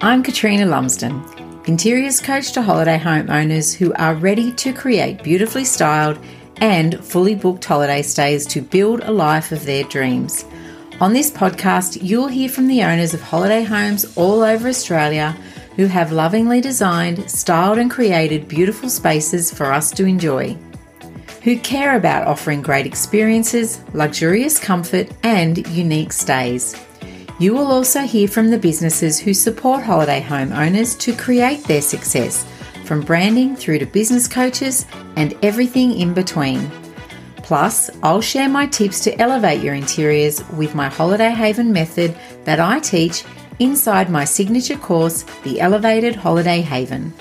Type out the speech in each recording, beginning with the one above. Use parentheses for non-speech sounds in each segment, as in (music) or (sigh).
I'm Katrina Lumsden, interiors coach to holiday homeowners who are ready to create beautifully styled and fully booked holiday stays to build a life of their dreams. On this podcast, you'll hear from the owners of holiday homes all over Australia who have lovingly designed, styled, and created beautiful spaces for us to enjoy. Who care about offering great experiences, luxurious comfort, and unique stays. You will also hear from the businesses who support holiday home owners to create their success, from branding through to business coaches and everything in between. Plus, I'll share my tips to elevate your interiors with my Holiday Haven method that I teach inside my signature course, The Elevated Holiday Haven.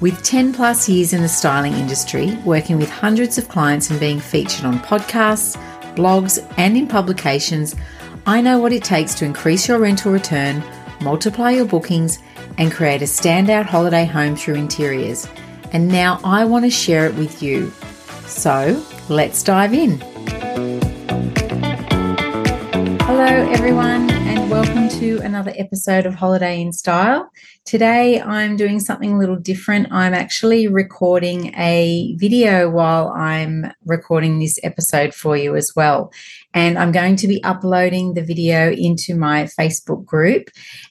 With 10 plus years in the styling industry, working with hundreds of clients and being featured on podcasts, blogs, and in publications, I know what it takes to increase your rental return, multiply your bookings, and create a standout holiday home through interiors. And now I want to share it with you. So let's dive in. Hello, everyone and welcome to another episode of Holiday in Style. Today I'm doing something a little different. I'm actually recording a video while I'm recording this episode for you as well. And I'm going to be uploading the video into my Facebook group.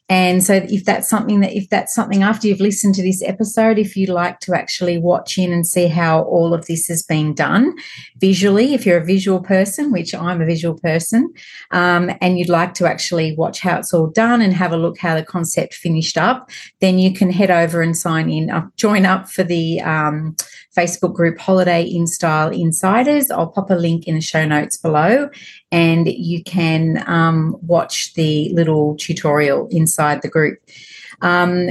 And so if that's something that if that's something after you've listened to this episode, if you'd like to actually watch in and see how all of this has been done visually, if you're a visual person, which I'm a visual person, um, and you'd like to actually watch how it's all done and have a look how the concept finished up, then you can head over and sign in, uh, join up for the um, Facebook group Holiday in Style Insiders. I'll pop a link in the show notes below and you can um, watch the little tutorial inside the group. Um,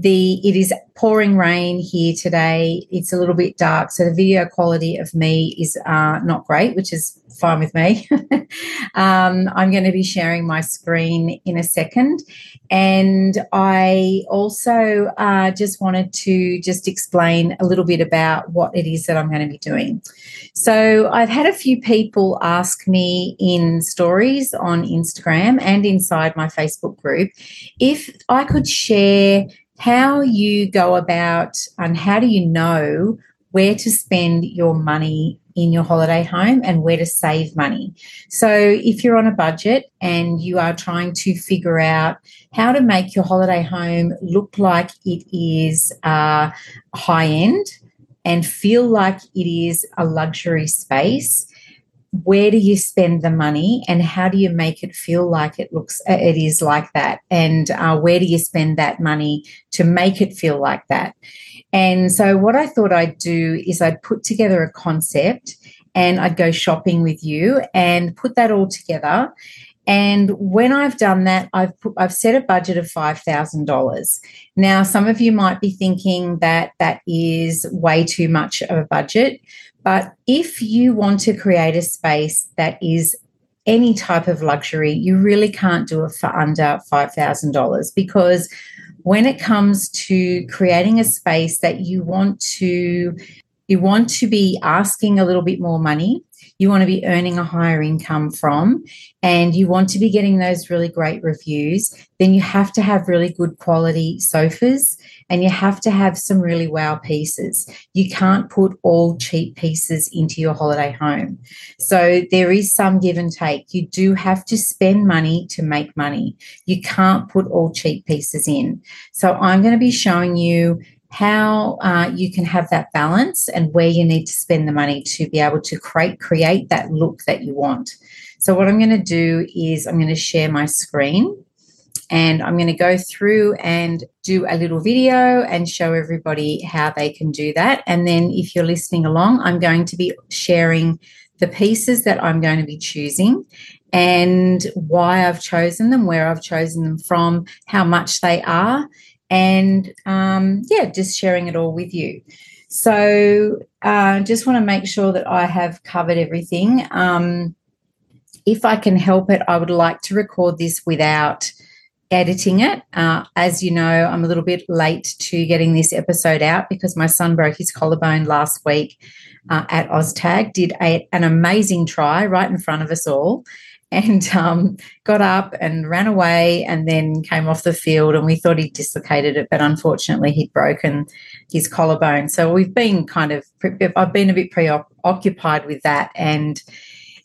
the it is pouring rain here today. It's a little bit dark, so the video quality of me is uh, not great, which is fine with me. (laughs) um, I'm going to be sharing my screen in a second, and I also uh, just wanted to just explain a little bit about what it is that I'm going to be doing. So I've had a few people ask me in stories on Instagram and inside my Facebook group if I could share how you go about and how do you know where to spend your money in your holiday home and where to save money. So, if you're on a budget and you are trying to figure out how to make your holiday home look like it is uh, high end and feel like it is a luxury space, where do you spend the money and how do you make it feel like it looks uh, it is like that? And uh, where do you spend that money to make it feel like that? And so what i thought i'd do is i'd put together a concept and i'd go shopping with you and put that all together. And when I've done that, I've put, I've set a budget of five thousand dollars. Now, some of you might be thinking that that is way too much of a budget, but if you want to create a space that is any type of luxury, you really can't do it for under five thousand dollars because when it comes to creating a space that you want to you want to be asking a little bit more money you want to be earning a higher income from, and you want to be getting those really great reviews, then you have to have really good quality sofas and you have to have some really wow pieces. You can't put all cheap pieces into your holiday home. So there is some give and take. You do have to spend money to make money. You can't put all cheap pieces in. So I'm going to be showing you how uh, you can have that balance and where you need to spend the money to be able to create create that look that you want. So what I'm going to do is I'm going to share my screen and I'm going to go through and do a little video and show everybody how they can do that. And then if you're listening along, I'm going to be sharing the pieces that I'm going to be choosing and why I've chosen them, where I've chosen them from, how much they are, and um, yeah, just sharing it all with you. So, uh, just want to make sure that I have covered everything. Um, if I can help it, I would like to record this without editing it. Uh, as you know, I'm a little bit late to getting this episode out because my son broke his collarbone last week uh, at OzTag, did a, an amazing try right in front of us all. And um, got up and ran away and then came off the field and we thought he'd dislocated it but unfortunately he'd broken his collarbone so we've been kind of i've been a bit preoccupied with that and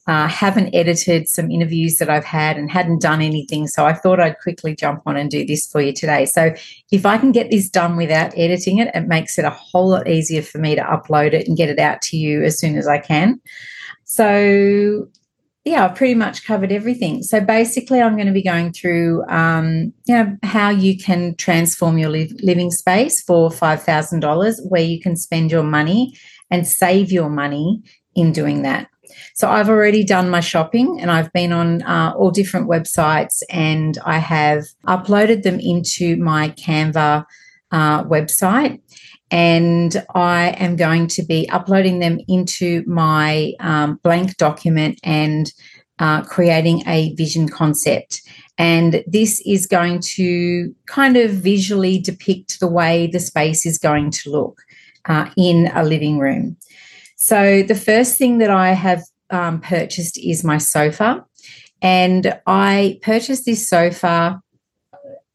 uh, haven't edited some interviews that I've had and hadn't done anything. So I thought I'd quickly jump on and do this for you today. So if I can get this done without editing it, it makes it a whole lot easier for me to upload it and get it out to you as soon as I can. So yeah, I've pretty much covered everything. So basically, I'm going to be going through, um, you know, how you can transform your li- living space for five thousand dollars, where you can spend your money and save your money in doing that. So I've already done my shopping and I've been on uh, all different websites and I have uploaded them into my Canva uh, website. And I am going to be uploading them into my um, blank document and uh, creating a vision concept. And this is going to kind of visually depict the way the space is going to look uh, in a living room. So, the first thing that I have um, purchased is my sofa. And I purchased this sofa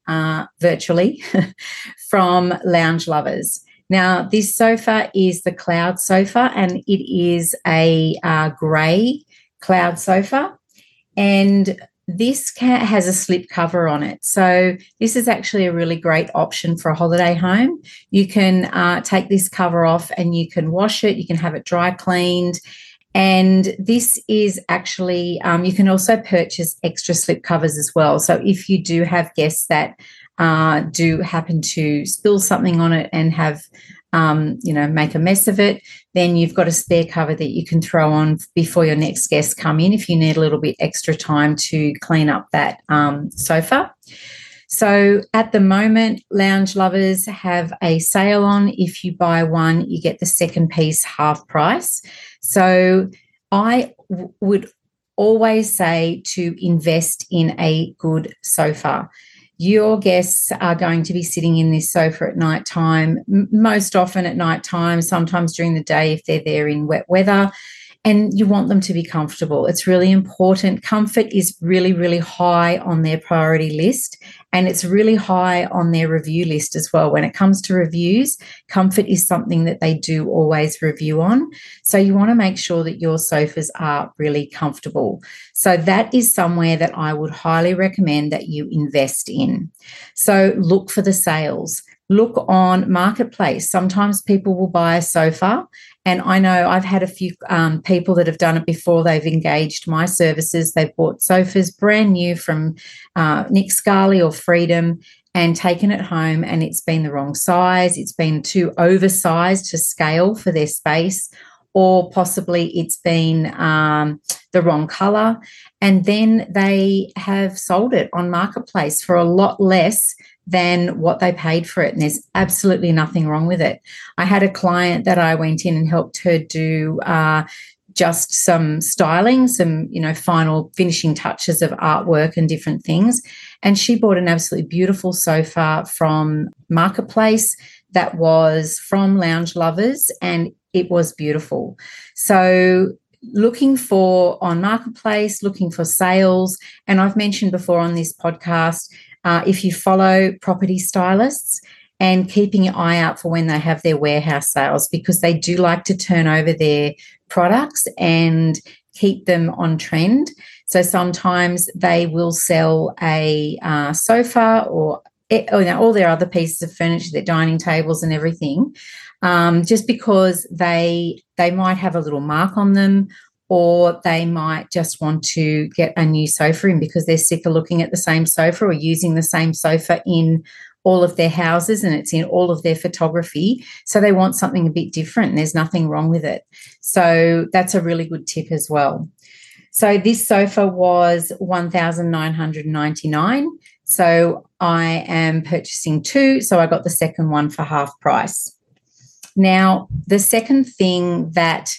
uh, virtually (laughs) from Lounge Lovers. Now, this sofa is the cloud sofa and it is a uh, grey cloud sofa. And this cat has a slip cover on it. So, this is actually a really great option for a holiday home. You can uh, take this cover off and you can wash it, you can have it dry cleaned. And this is actually, um, you can also purchase extra slip covers as well. So, if you do have guests that uh, do happen to spill something on it and have um, you know, make a mess of it, then you've got a spare cover that you can throw on before your next guests come in if you need a little bit extra time to clean up that um, sofa. So at the moment, lounge lovers have a sale on. If you buy one, you get the second piece half price. So I w- would always say to invest in a good sofa your guests are going to be sitting in this sofa at night time, most often at night time, sometimes during the day if they're there in wet weather and you want them to be comfortable. It's really important. Comfort is really, really high on their priority list and it's really high on their review list as well. When it comes to reviews, comfort is something that they do always review on. So you want to make sure that your sofas are really comfortable. So that is somewhere that I would highly recommend that you invest in. So look for the sales look on marketplace sometimes people will buy a sofa and I know I've had a few um, people that have done it before. They've engaged my services. They've bought sofas brand new from uh, Nick Scali or Freedom and taken it home, and it's been the wrong size. It's been too oversized to scale for their space, or possibly it's been um, the wrong color. And then they have sold it on Marketplace for a lot less than what they paid for it. And there's absolutely nothing wrong with it. I had a client that I went in and helped her do uh, just some styling, some, you know, final finishing touches of artwork and different things. And she bought an absolutely beautiful sofa from Marketplace that was from Lounge Lovers and it was beautiful. So looking for on marketplace looking for sales and i've mentioned before on this podcast uh, if you follow property stylists and keeping your eye out for when they have their warehouse sales because they do like to turn over their products and keep them on trend. So sometimes they will sell a uh, sofa or, or you know, all their other pieces of furniture, their dining tables and everything, um, just because they they might have a little mark on them or they might just want to get a new sofa in because they're sick of looking at the same sofa or using the same sofa in all of their houses and it's in all of their photography. So they want something a bit different and there's nothing wrong with it. So that's a really good tip as well. So this sofa was 1999 so I am purchasing two so I got the second one for half price. Now the second thing that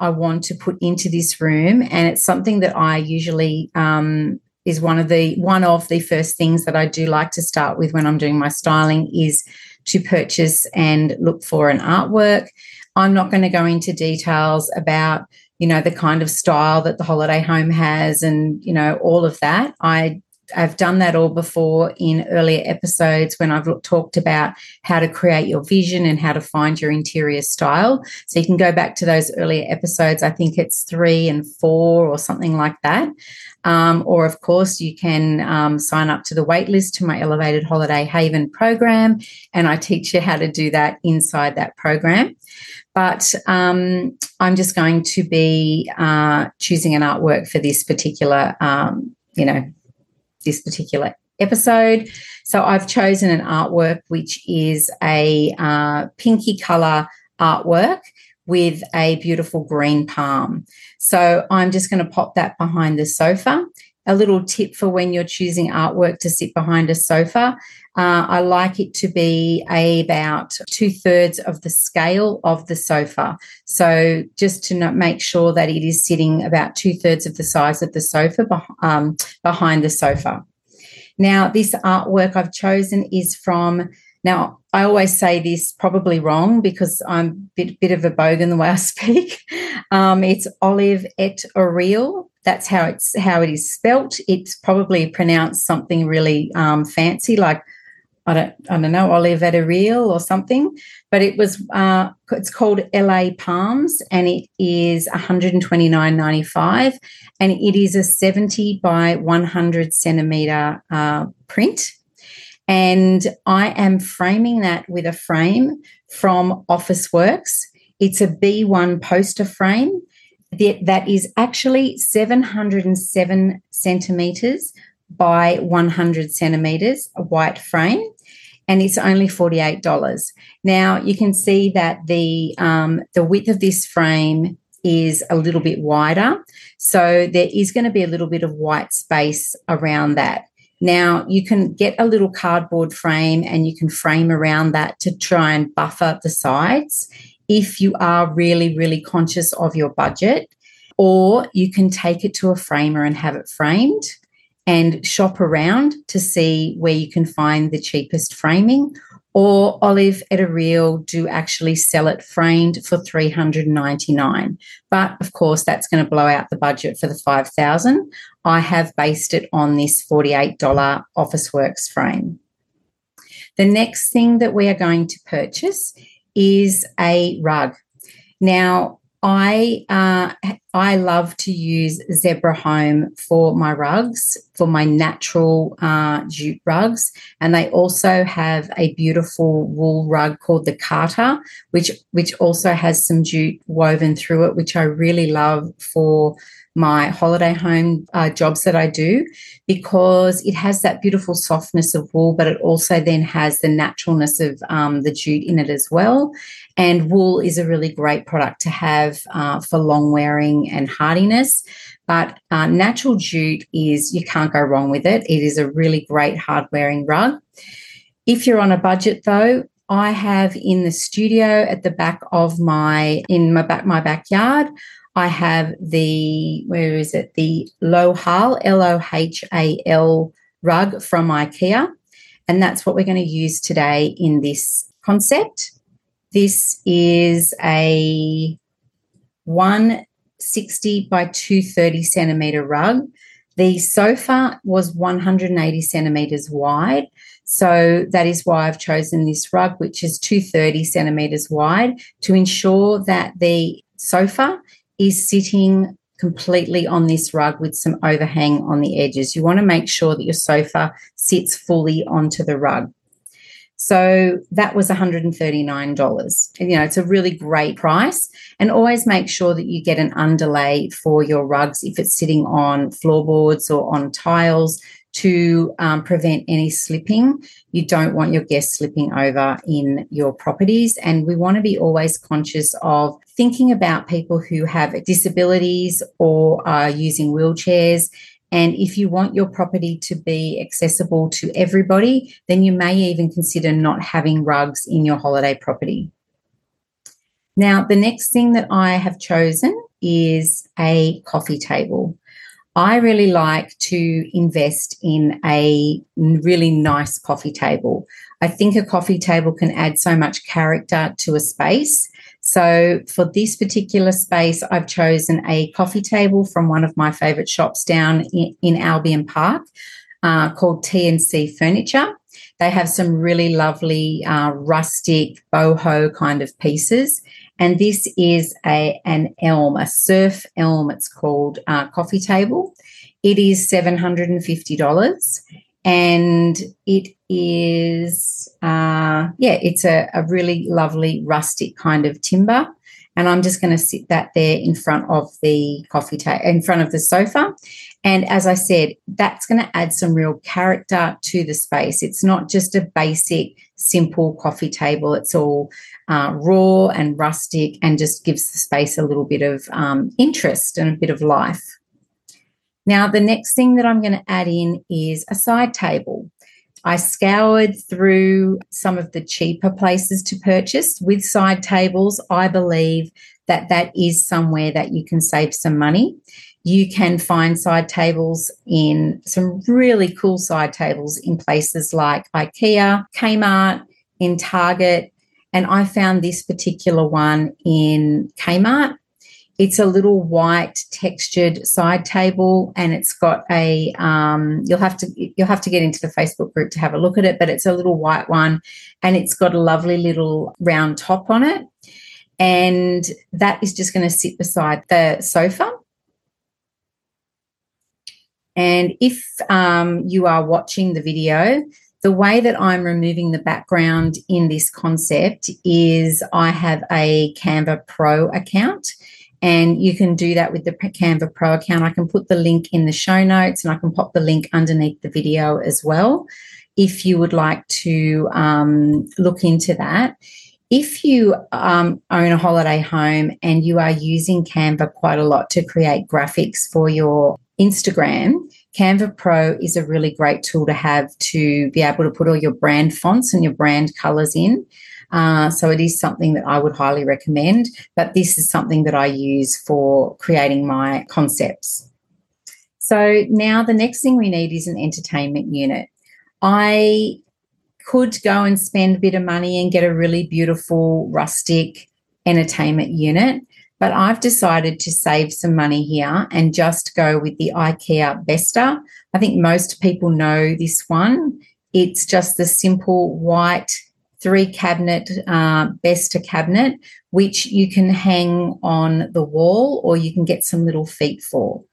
I want to put into this room. And it's something that I usually um, is one of the one of the first things that I do like to start with when I'm doing my styling is to purchase and look for an artwork. I'm not going to go into details about you know, the kind of style that the holiday home has and, you know, all of that. I I've done that all before in earlier episodes when I've talked about how to create your vision and how to find your interior style. So you can go back to those earlier episodes. I think it's three and four or something like that. Um, or, of course, you can um, sign up to the waitlist to my Elevated Holiday Haven program, and I teach you how to do that inside that program. But um, I'm just going to be uh, choosing an artwork for this particular, um, you know, this particular episode. So I've chosen an artwork which is a uh, pinky color artwork with a beautiful green palm. So I'm just going to pop that behind the sofa. A little tip for when you're choosing artwork to sit behind a sofa. Uh, I like it to be a, about two thirds of the scale of the sofa. So just to make sure that it is sitting about two thirds of the size of the sofa um, behind the sofa. Now, this artwork I've chosen is from now, I always say this probably wrong because I'm a bit, bit of a bogan the way I (laughs) speak. Um, it's Olive et Oriel. That's how it's how it is spelt. It's probably pronounced something really um, fancy, like I don't I don't know Olive Ariel or something. But it was uh, it's called LA Palms, and it is 129.95, and it is a 70 by 100 centimeter uh, print and I am framing that with a frame from Office Works. It's a B1 poster frame that is actually 707 centimeters by 100 centimeters, a white frame, and it's only $48. Now you can see that the um, the width of this frame is a little bit wider, so there is going to be a little bit of white space around that. Now, you can get a little cardboard frame and you can frame around that to try and buffer the sides if you are really, really conscious of your budget. Or you can take it to a framer and have it framed and shop around to see where you can find the cheapest framing. Or Olive et Oriel do actually sell it framed for 399 but of course that's going to blow out the budget for the 5000 I have based it on this $48 Office Works frame. The next thing that we are going to purchase is a rug. Now I uh, I love to use Zebra Home for my rugs, for my natural uh, jute rugs, and they also have a beautiful wool rug called the Carter, which which also has some jute woven through it, which I really love for my holiday home uh, jobs that I do because it has that beautiful softness of wool, but it also then has the naturalness of um, the jute in it as well. And wool is a really great product to have uh, for long wearing and hardiness. But uh, natural jute is, you can't go wrong with it. It is a really great hard wearing rug. If you're on a budget though, I have in the studio at the back of my in my back my backyard. I have the, where is it? The Lohal, L O H A L rug from IKEA. And that's what we're going to use today in this concept. This is a 160 by 230 centimeter rug. The sofa was 180 centimeters wide. So that is why I've chosen this rug, which is 230 centimeters wide, to ensure that the sofa is sitting completely on this rug with some overhang on the edges. You want to make sure that your sofa sits fully onto the rug. So that was $139. And, you know, it's a really great price. And always make sure that you get an underlay for your rugs if it's sitting on floorboards or on tiles to um, prevent any slipping. You don't want your guests slipping over in your properties. And we want to be always conscious of thinking about people who have disabilities or are using wheelchairs. And if you want your property to be accessible to everybody, then you may even consider not having rugs in your holiday property. Now, the next thing that I have chosen is a coffee table. I really like to invest in a really nice coffee table. I think a coffee table can add so much character to a space. So for this particular space, I've chosen a coffee table from one of my favorite shops down in, in Albion Park uh, called TNC Furniture. They have some really lovely uh, rustic boho kind of pieces. And this is a an elm, a surf elm. It's called uh, coffee table. It is seven hundred and it is uh, yeah, it's a, a really lovely rustic kind of timber. And I'm just going to sit that there in front of the coffee table, in front of the sofa. And as I said, that's going to add some real character to the space. It's not just a basic, simple coffee table. It's all uh, raw and rustic and just gives the space a little bit of um, interest and a bit of life. Now, the next thing that I'm going to add in is a side table. I scoured through some of the cheaper places to purchase with side tables. I believe that that is somewhere that you can save some money. You can find side tables in some really cool side tables in places like IKEA, Kmart, in Target. And I found this particular one in Kmart it's a little white textured side table, and it's got a. Um, you'll have to you'll have to get into the Facebook group to have a look at it, but it's a little white one, and it's got a lovely little round top on it, and that is just going to sit beside the sofa. And if um, you are watching the video, the way that I'm removing the background in this concept is I have a Canva Pro account and you can do that with the Canva Pro account. I can put the link in the show notes and I can pop the link underneath the video as well if you would like to um, look into that. If you um, own a holiday home and you are using Canva quite a lot to create graphics for your Instagram, Canva Pro is a really great tool to have to be able to put all your brand fonts and your brand colors in. Uh, so it is something that I would highly recommend, but this is something that I use for creating my concepts. So now the next thing we need is an entertainment unit. I could go and spend a bit of money and get a really beautiful rustic entertainment unit, but I've decided to save some money here and just go with the IKEA Besta. I think most people know this one. It's just the simple white three cabinet uh, Besta cabinet, which you can hang on the wall or you can get some little feet for.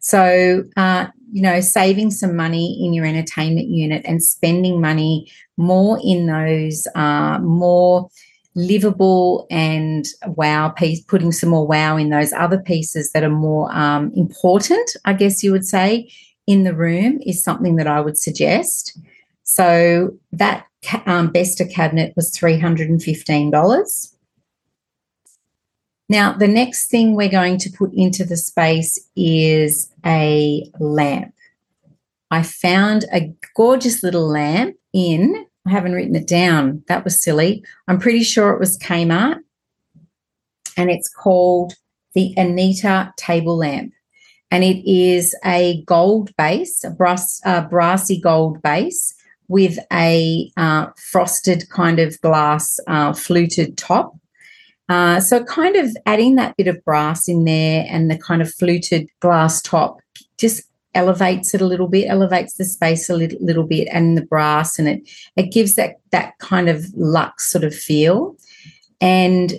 So, uh, you know, saving some money in your entertainment unit and spending money more in those uh, more livable and wow piece, putting some more wow in those other pieces that are more um, important, I guess you would say, in the room is something that I would suggest. So that um, Besta cabinet was $315. Now, the next thing we're going to put into the space is a lamp. I found a gorgeous little lamp in, I haven't written it down. That was silly. I'm pretty sure it was Kmart. And it's called the Anita table lamp. And it is a gold base, a brass, uh, brassy gold base with a uh, frosted kind of glass uh, fluted top. Uh, so, kind of adding that bit of brass in there and the kind of fluted glass top just elevates it a little bit, elevates the space a little, little bit, and the brass, and it it gives that that kind of luxe sort of feel. And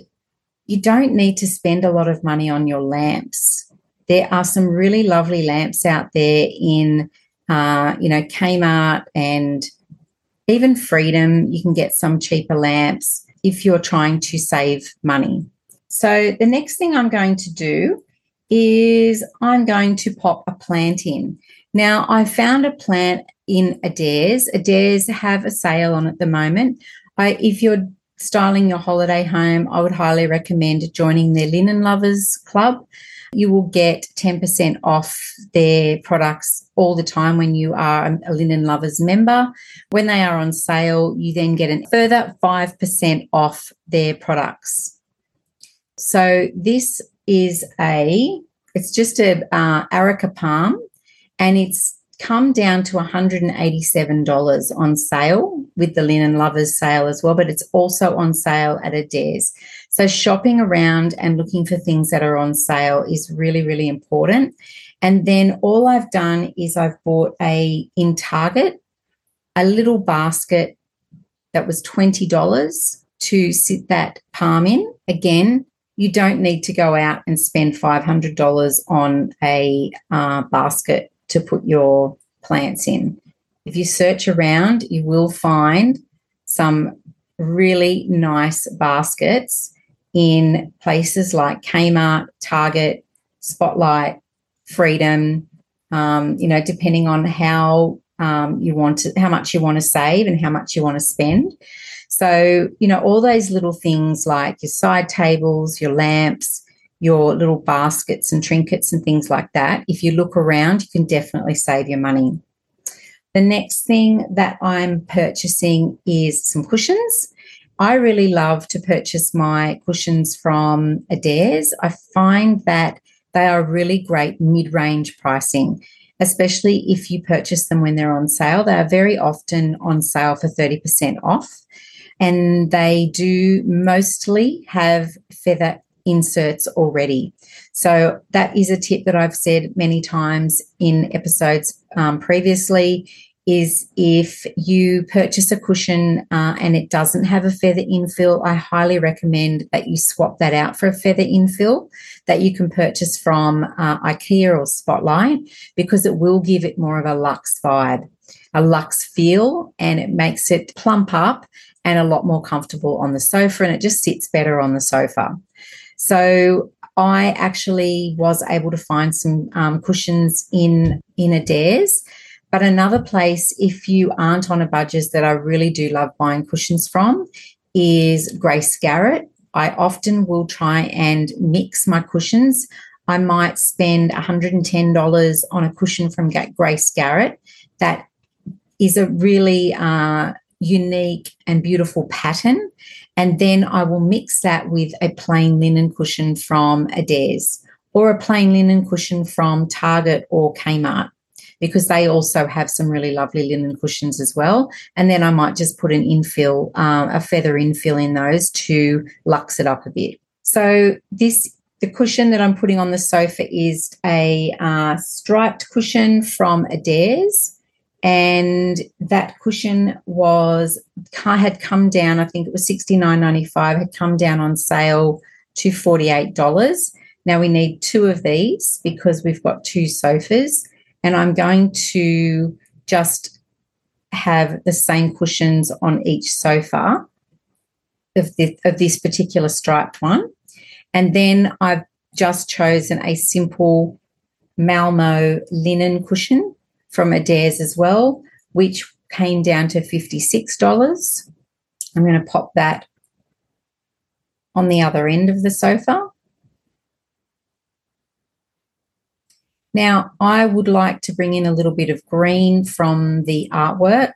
you don't need to spend a lot of money on your lamps. There are some really lovely lamps out there in, uh, you know, Kmart and even Freedom, you can get some cheaper lamps if you're trying to save money. So, the next thing I'm going to do is I'm going to pop a plant in. Now, I found a plant in Adairs. Adairs have a sale on at the moment. I, if you're styling your holiday home, I would highly recommend joining their Linen Lovers Club you will get 10% off their products all the time when you are a Linen Lovers member. When they are on sale, you then get a further 5% off their products. So this is a, it's just a uh, Areca palm and it's come down to $187 on sale with the Linen Lovers sale as well, but it's also on sale at Adairs. So shopping around and looking for things that are on sale is really, really important. And then all I've done is I've bought a in Target a little basket that was $20 to sit that palm in. Again, you don't need to go out and spend $500 on a uh, basket to put your plants in. If you search around, you will find some really nice baskets in places like Kmart, Target, Spotlight, Freedom, um, you know, depending on how um, you want to, how much you want to save and how much you want to spend. So, you know, all those little things like your side tables, your lamps, your little baskets and trinkets and things like that, if you look around, you can definitely save your money. The next thing that I'm purchasing is some cushions. I really love to purchase my cushions from Adairs. I find that they are really great mid range pricing, especially if you purchase them when they're on sale. They are very often on sale for 30% off, and they do mostly have feather inserts already. So, that is a tip that I've said many times in episodes um, previously is if you purchase a cushion uh, and it doesn't have a feather infill, I highly recommend that you swap that out for a feather infill that you can purchase from uh, IKEA or Spotlight because it will give it more of a luxe vibe, a luxe feel, and it makes it plump up and a lot more comfortable on the sofa and it just sits better on the sofa. So I actually was able to find some um, cushions in in Adairs but another place, if you aren't on a budget that I really do love buying cushions from, is Grace Garrett. I often will try and mix my cushions. I might spend $110 on a cushion from Grace Garrett that is a really uh, unique and beautiful pattern. And then I will mix that with a plain linen cushion from Adairs or a plain linen cushion from Target or Kmart because they also have some really lovely linen cushions as well. And then I might just put an infill, um, a feather infill in those to lux it up a bit. So this the cushion that I'm putting on the sofa is a uh, striped cushion from Adairs. And that cushion was had come down, I think it was $69.95, had come down on sale to $48. Now we need two of these because we've got two sofas and I'm going to just have the same cushions on each sofa of this, of this particular striped one. And then I've just chosen a simple Malmo linen cushion from Adairs as well, which came down to $56. I'm going to pop that on the other end of the sofa. Now, I would like to bring in a little bit of green from the artwork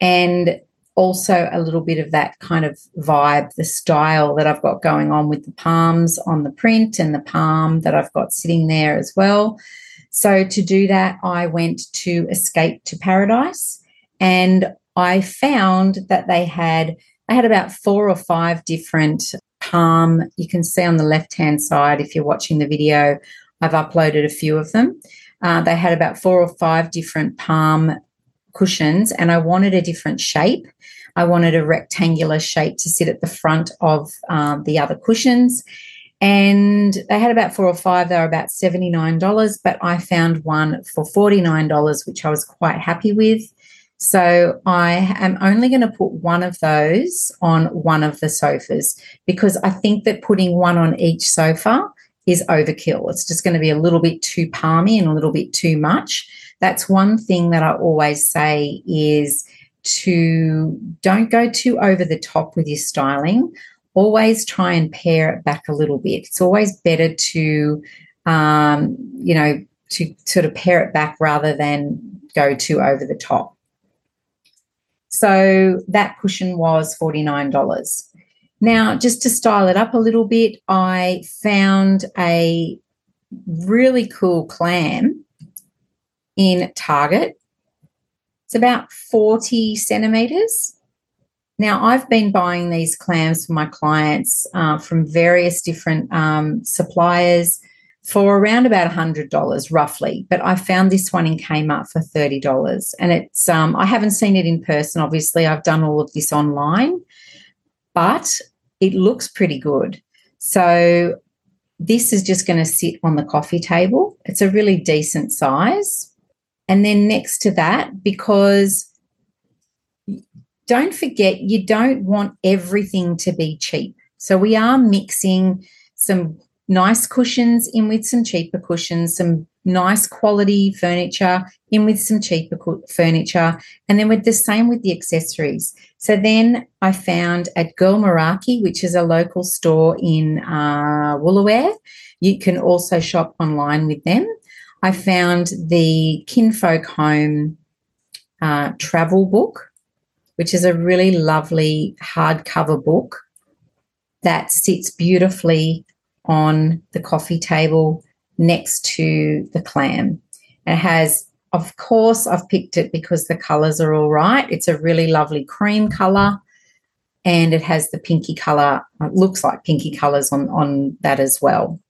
and also a little bit of that kind of vibe, the style that I've got going on with the palms on the print and the palm that I've got sitting there as well. So, to do that, I went to Escape to Paradise and I found that they had I had about four or five different palm. You can see on the left hand side if you're watching the video I've uploaded a few of them. Uh, they had about four or five different palm cushions, and I wanted a different shape. I wanted a rectangular shape to sit at the front of um, the other cushions. And they had about four or five. They were about $79, but I found one for $49, which I was quite happy with. So I am only going to put one of those on one of the sofas because I think that putting one on each sofa is overkill. It's just going to be a little bit too palmy and a little bit too much. That's one thing that I always say is to don't go too over the top with your styling. Always try and pare it back a little bit. It's always better to, um, you know, to sort of pare it back rather than go too over the top. So that cushion was $49. Now, just to style it up a little bit, I found a really cool clam in Target. It's about 40 centimeters Now, I've been buying these clams for my clients uh, from various different um, suppliers for around about $100 roughly, but I found this one in Kmart for $30. And it's, um, I haven't seen it in person, obviously. I've done all of this online, but it looks pretty good. So this is just going to sit on the coffee table. It's a really decent size. And then next to that, because don't forget, you don't want everything to be cheap. So we are mixing some nice cushions in with some cheaper cushions, some nice quality furniture in with some cheaper furniture, and then with the same with the accessories. So then I found at Girl Meraki, which is a local store in uh, Woolooware. You can also shop online with them. I found the Kinfolk Home uh, travel book, which is a really lovely hardcover book that sits beautifully on the coffee table next to the clam. It has, of course, I've picked it because the colors are all right. It's a really lovely cream color and it has the pinky color, it looks like pinky colors on, on that as well.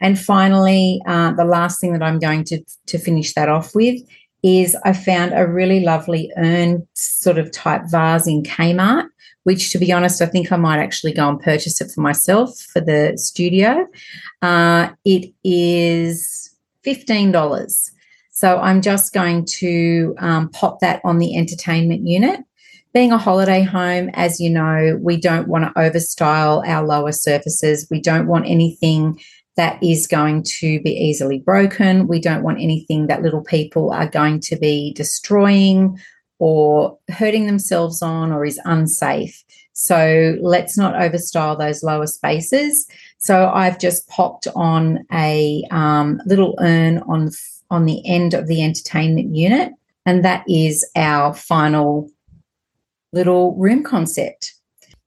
And finally, uh, the last thing that I'm going to, to finish that off with is I found a really lovely urn sort of type vase in Kmart which to be honest, I think I might actually go and purchase it for myself for the studio. Uh, it is $15. So I'm just going to um, pop that on the entertainment unit. Being a holiday home, as you know, we don't want to overstyle our lower surfaces. We don't want anything that is going to be easily broken. We don't want anything that little people are going to be destroying or hurting themselves on or is unsafe. So let's not overstyle those lower spaces. So I've just popped on a um, little urn on on the end of the entertainment unit, and that is our final little room concept.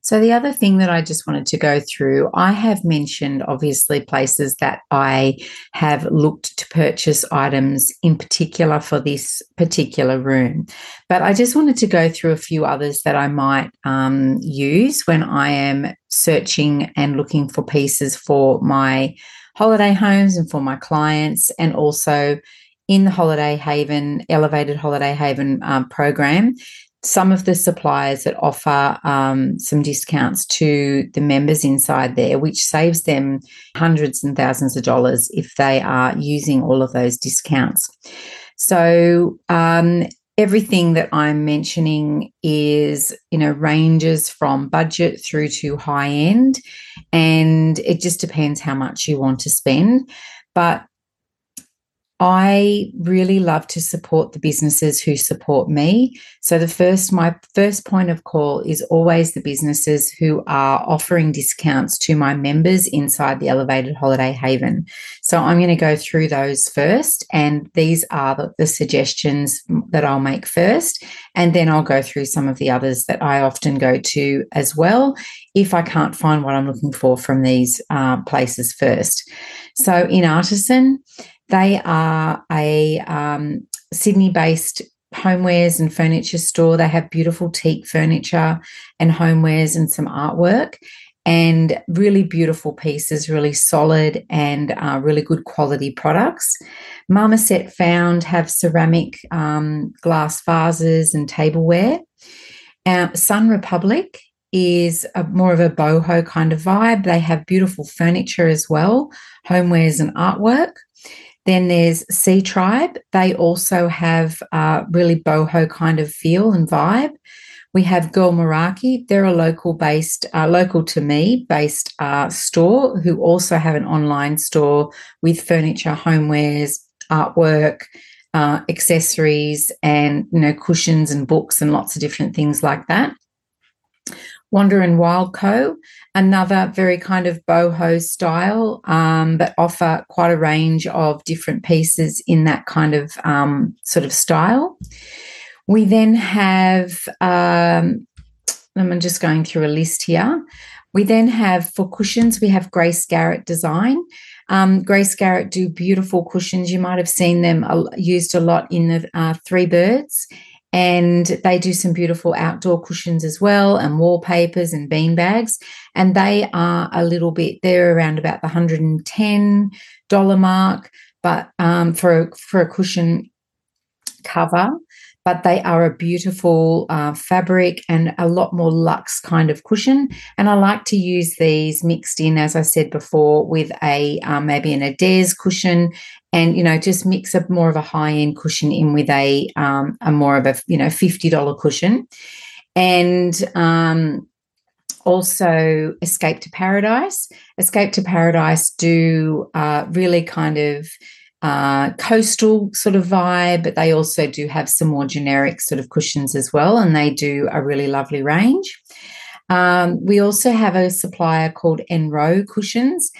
So, the other thing that I just wanted to go through, I have mentioned obviously places that I have looked to purchase items in particular for this particular room. But I just wanted to go through a few others that I might um, use when I am searching and looking for pieces for my holiday homes and for my clients, and also in the Holiday Haven, Elevated Holiday Haven um, program some of the suppliers that offer um, some discounts to the members inside there, which saves them hundreds and thousands of dollars if they are using all of those discounts. So, um, everything that I'm mentioning is, you know, ranges from budget through to high end, and it just depends how much you want to spend. But I really love to support the businesses who support me. So the first my first point of call is always the businesses who are offering discounts to my members inside the Elevated Holiday Haven. So I'm going to go through those first and these are the, the suggestions that I'll make first and then I'll go through some of the others that I often go to as well if I can't find what I'm looking for from these uh, places first. So Inartisan, they are a um, Sydney based homewares and furniture store. They have beautiful teak furniture and homewares and some artwork and really beautiful pieces, really solid and uh, really good quality products. Marmoset Found have ceramic um, glass vases and tableware. Uh, Sun Republic is a, more of a boho kind of vibe. They have beautiful furniture as well, homewares and artwork. Then there's Sea Tribe. They also have a really boho kind of feel and vibe. We have Girl Meraki. They're a local based, uh, local to me based uh, store who also have an online store with furniture, homewares, artwork, uh, accessories, and you know cushions and books and lots of different things like that. Wander and Wild Co another very kind of boho style, um, but offer quite a range of different pieces in that kind of um, sort of style. We then have, um, I'm just going through a list here. We then have for cushions, we have Grace Garrett Design. Um, Grace Garrett do beautiful cushions. You might have seen them used a lot in the uh, Three Birds And they do some beautiful outdoor cushions as well, and wallpapers and bean bags. And they are a little bit, they're around about the $110 mark, but um, for, a, for a cushion cover but they are a beautiful uh, fabric and a lot more luxe kind of cushion. And I like to use these mixed in, as I said before, with a um, maybe an Adairs cushion, and you know just mix a more of a high end cushion in with a um, a more of a you know fifty dollar cushion, and um, also Escape to Paradise. Escape to Paradise do uh, really kind of uh, coastal sort of vibe, but they also do have some more generic sort of cushions as well, and they do a really lovely range. Um, we also have a supplier called Enro Cushions,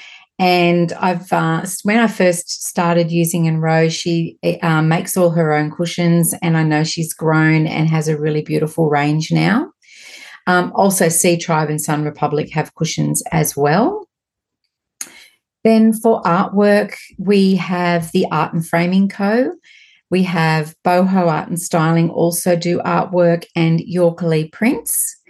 and I've uh, when I first started using Enro, she uh, makes all her own cushions, and I know she's grown and has a really beautiful range now. Um, also, Sea Tribe and Sun Republic have cushions as well. Then for artwork, we have the Art and Framing Co. We have Boho Art and Styling also do artwork and Yorkerly Prints.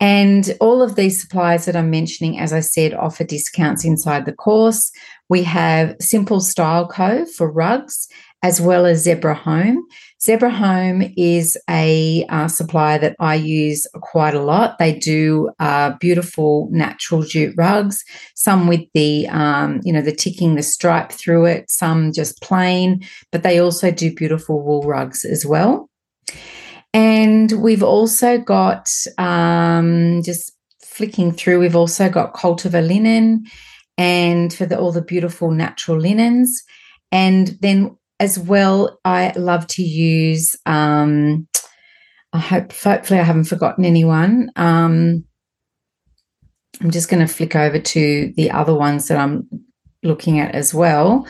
And all of these suppliers that I'm mentioning, as I said, offer discounts inside the course. We have Simple Style Co. for rugs, as well as Zebra Home. Zebra Home is a uh, supplier that I use quite a lot. They do uh, beautiful natural jute rugs, some with the um, you know the ticking the stripe through it, some just plain, but they also do beautiful wool rugs as well. And we've also got um, just flicking through. We've also got Cultiver linen, and for the, all the beautiful natural linens. And then as well, I love to use. Um, I hope, hopefully, I haven't forgotten anyone. Um, I'm just going to flick over to the other ones that I'm looking at as well.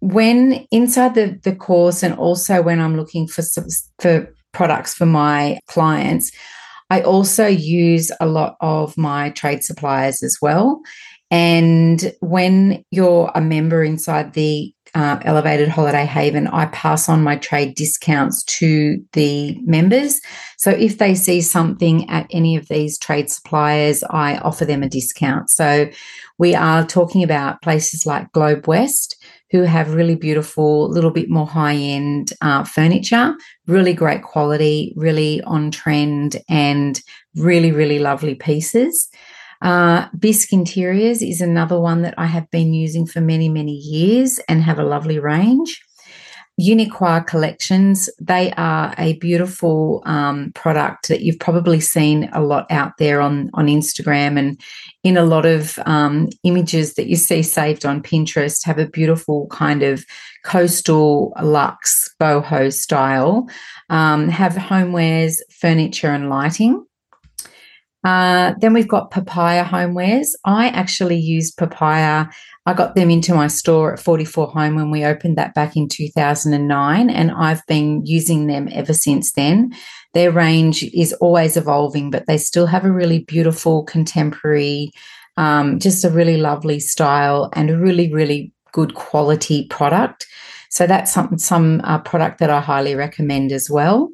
When inside the the course, and also when I'm looking for for products for my clients, I also use a lot of my trade suppliers as well. And when you're a member inside the uh, Elevated Holiday Haven, I pass on my trade discounts to the members. So if they see something at any of these trade suppliers, I offer them a discount. So we are talking about places like Globe West, who have really beautiful, little bit more high end uh, furniture, really great quality, really on trend, and really, really lovely pieces. Uh, Bisque Interiors is another one that I have been using for many, many years and have a lovely range. Uniqwa collections, they are a beautiful um, product that you've probably seen a lot out there on, on Instagram and in a lot of um, images that you see saved on Pinterest, have a beautiful kind of coastal luxe boho style, um, have homewares, furniture, and lighting. Uh, then we've got Papaya Homewares. I actually used Papaya. I got them into my store at 44 Home when we opened that back in 2009, and I've been using them ever since then. Their range is always evolving, but they still have a really beautiful contemporary, um, just a really lovely style and a really, really good quality product. So that's some some uh, product that I highly recommend as well.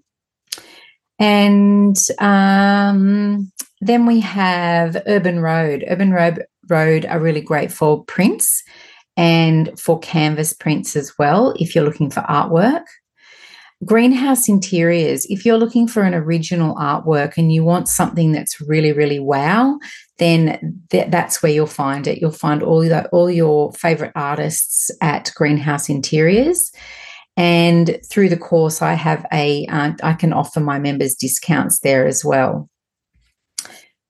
And um, then we have Urban Road. Urban Road, Road are really great for prints and for canvas prints as well, if you're looking for artwork. Greenhouse interiors, if you're looking for an original artwork and you want something that's really, really wow, then th- that's where you'll find it. You'll find all, the, all your favorite artists at Greenhouse Interiors. And through the course, I have a uh, I can offer my members discounts there as well.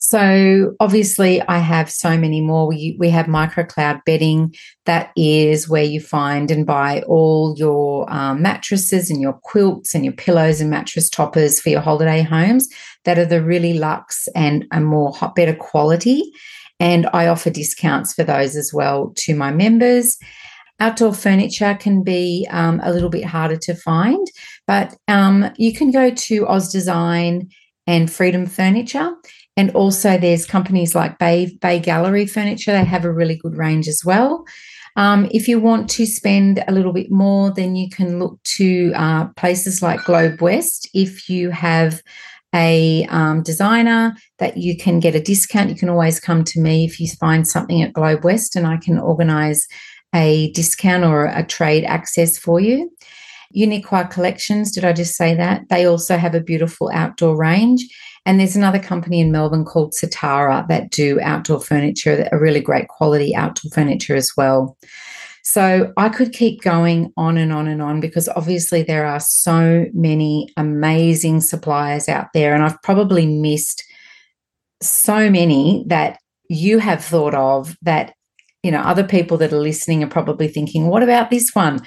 So obviously, I have so many more. We, we have microcloud bedding. That is where you find and buy all your um, mattresses and your quilts and your pillows and mattress toppers for your holiday homes that are the really luxe and a more hot, better quality. And I offer discounts for those as well to my members. Outdoor furniture can be um, a little bit harder to find, but um, you can go to Oz Design and Freedom Furniture and also, there's companies like Bay, Bay Gallery Furniture, they have a really good range as well. Um, if you want to spend a little bit more, then you can look to uh, places like Globe West. If you have a um, designer that you can get a discount, you can always come to me if you find something at Globe West and I can organize a discount or a trade access for you. Uniqwa Collections, did I just say that? They also have a beautiful outdoor range. And there's another company in Melbourne called Satara that do outdoor furniture, a really great quality outdoor furniture as well. So I could keep going on and on and on because obviously there are so many amazing suppliers out there. And I've probably missed so many that you have thought of that, you know, other people that are listening are probably thinking, what about this one?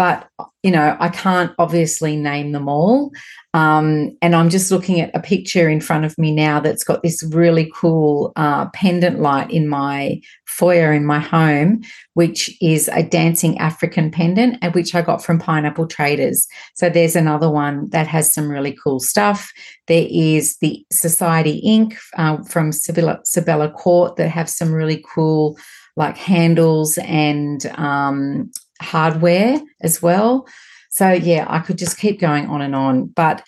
But, you know, I can't obviously name them all. Um, and I'm just looking at a picture in front of me now that's got this really cool uh, pendant light in my foyer in my home, which is a dancing African pendant, and which I got from Pineapple Traders. So there's another one that has some really cool stuff. There is the Society inc uh, from Sibella Court that have some really cool like handles and um, hardware as well. So, yeah, I could just keep going on and on. But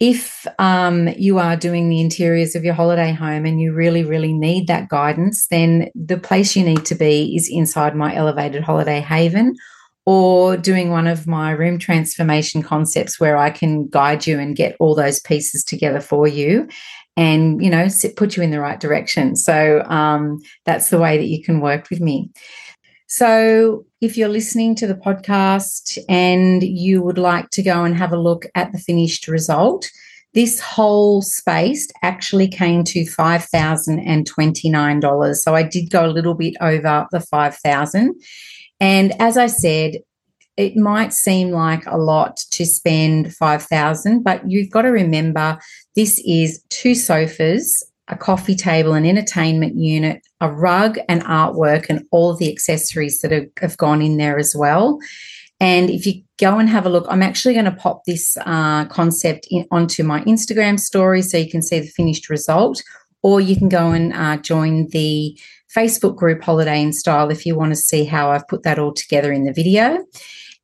if um, you are doing the interiors of your holiday home and you really, really need that guidance, then the place you need to be is inside my elevated holiday haven or doing one of my room transformation concepts where I can guide you and get all those pieces together for you and you know sit, put you in the right direction so um, that's the way that you can work with me so, if you're listening to the podcast and you would like to go and have a look at the finished result, this whole space actually came to $5,029. So I did go a little bit over the 5,000. And as I said, it might seem like a lot to spend 5,000, but you've got to remember this is two sofas, a coffee table, an entertainment unit, a rug, and artwork, and all the accessories that have, have gone in there as well. And if you go and have a look, I'm actually going to pop this uh, concept in, onto my Instagram story so you can see the finished result, or you can go and uh, join the Facebook group Holiday in Style if you want to see how I've put that all together in the video.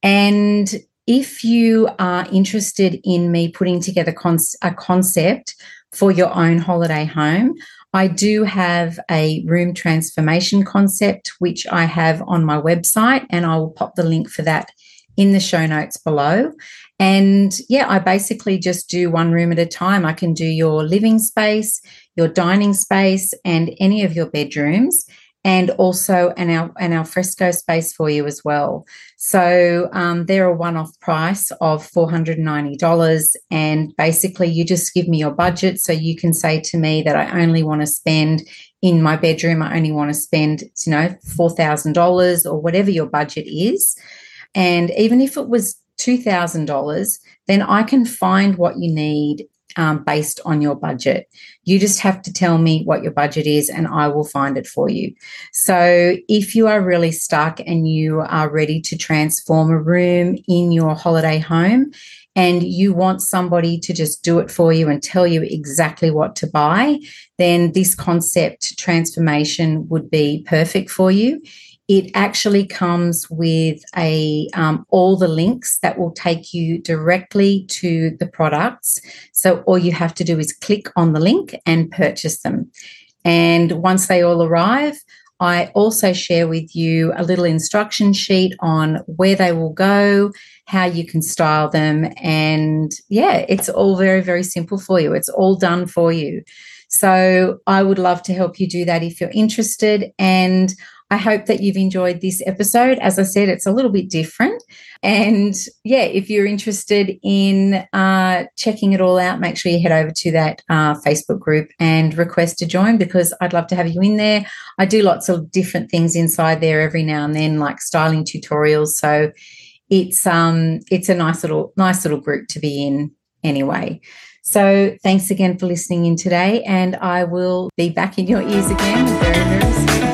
And if you are interested in me putting together a concept for your own holiday home. I do have a room transformation concept, which I have on my website, and I will pop the link for that in the show notes below. And yeah, I basically just do one room at a time. I can do your living space, your dining space, and any of your bedrooms and also an, al- an alfresco space for you as well. So um, they're a one off price of $490. And basically, you just give me your budget. So you can say to me that I only want to spend in my bedroom, I only want to spend, you know, $4,000 or whatever your budget is. And even if it was $2,000, then I can find what you need um, based on your budget. You just have to tell me what your budget is and I will find it for you. So, if you are really stuck and you are ready to transform a room in your holiday home and you want somebody to just do it for you and tell you exactly what to buy, then this concept transformation would be perfect for you it actually comes with a um, all the links that will take you directly to the products. So all you have to do is click on the link and purchase them. And once they all arrive i also share with you a little instruction sheet on where they will go how you can style them and yeah it's all very very simple for you. It's all done for you. So i would love to help you do that if you're interested. And I hope that you've enjoyed this episode. As I said, it's a little bit different. And yeah, if you're interested in uh, checking it all out, make sure you head over to that uh, Facebook group and request to join because I'd love to have you in there. I do lots of different things inside there every now and then, like styling tutorials. So it's um it's a nice little nice little group to be in anyway. So thanks again for listening in today, and I will be back in your ears again very very soon.